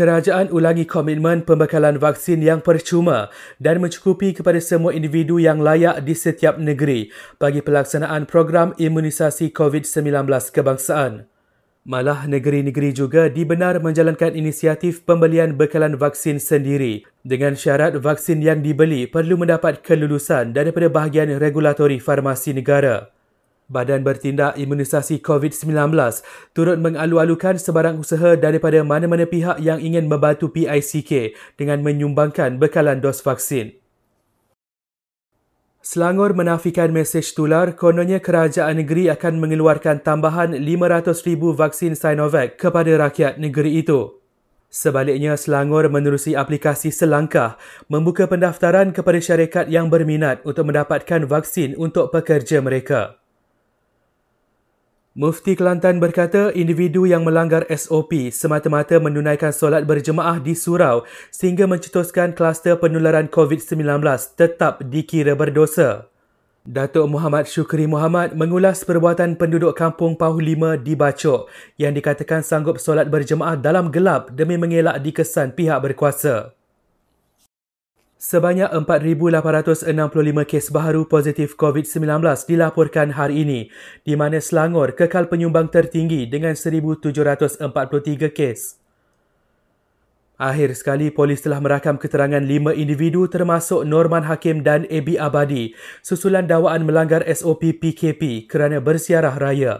Kerajaan ulangi komitmen pembekalan vaksin yang percuma dan mencukupi kepada semua individu yang layak di setiap negeri bagi pelaksanaan program imunisasi COVID-19 kebangsaan. Malah negeri-negeri juga dibenar menjalankan inisiatif pembelian bekalan vaksin sendiri dengan syarat vaksin yang dibeli perlu mendapat kelulusan daripada bahagian regulatori farmasi negara. Badan Bertindak Imunisasi COVID-19 turut mengalu-alukan sebarang usaha daripada mana-mana pihak yang ingin membantu PICK dengan menyumbangkan bekalan dos vaksin. Selangor menafikan mesej tular kononnya kerajaan negeri akan mengeluarkan tambahan 500,000 vaksin Sinovac kepada rakyat negeri itu. Sebaliknya, Selangor menerusi aplikasi Selangkah membuka pendaftaran kepada syarikat yang berminat untuk mendapatkan vaksin untuk pekerja mereka. Mufti Kelantan berkata individu yang melanggar SOP semata-mata menunaikan solat berjemaah di surau sehingga mencetuskan kluster penularan COVID-19 tetap dikira berdosa. Datuk Muhammad Syukri Muhammad mengulas perbuatan penduduk kampung Pauh 5 di Bacok yang dikatakan sanggup solat berjemaah dalam gelap demi mengelak dikesan pihak berkuasa. Sebanyak 4,865 kes baharu positif COVID-19 dilaporkan hari ini, di mana Selangor kekal penyumbang tertinggi dengan 1,743 kes. Akhir sekali, polis telah merakam keterangan lima individu termasuk Norman Hakim dan AB Abadi susulan dakwaan melanggar SOP PKP kerana bersiarah raya.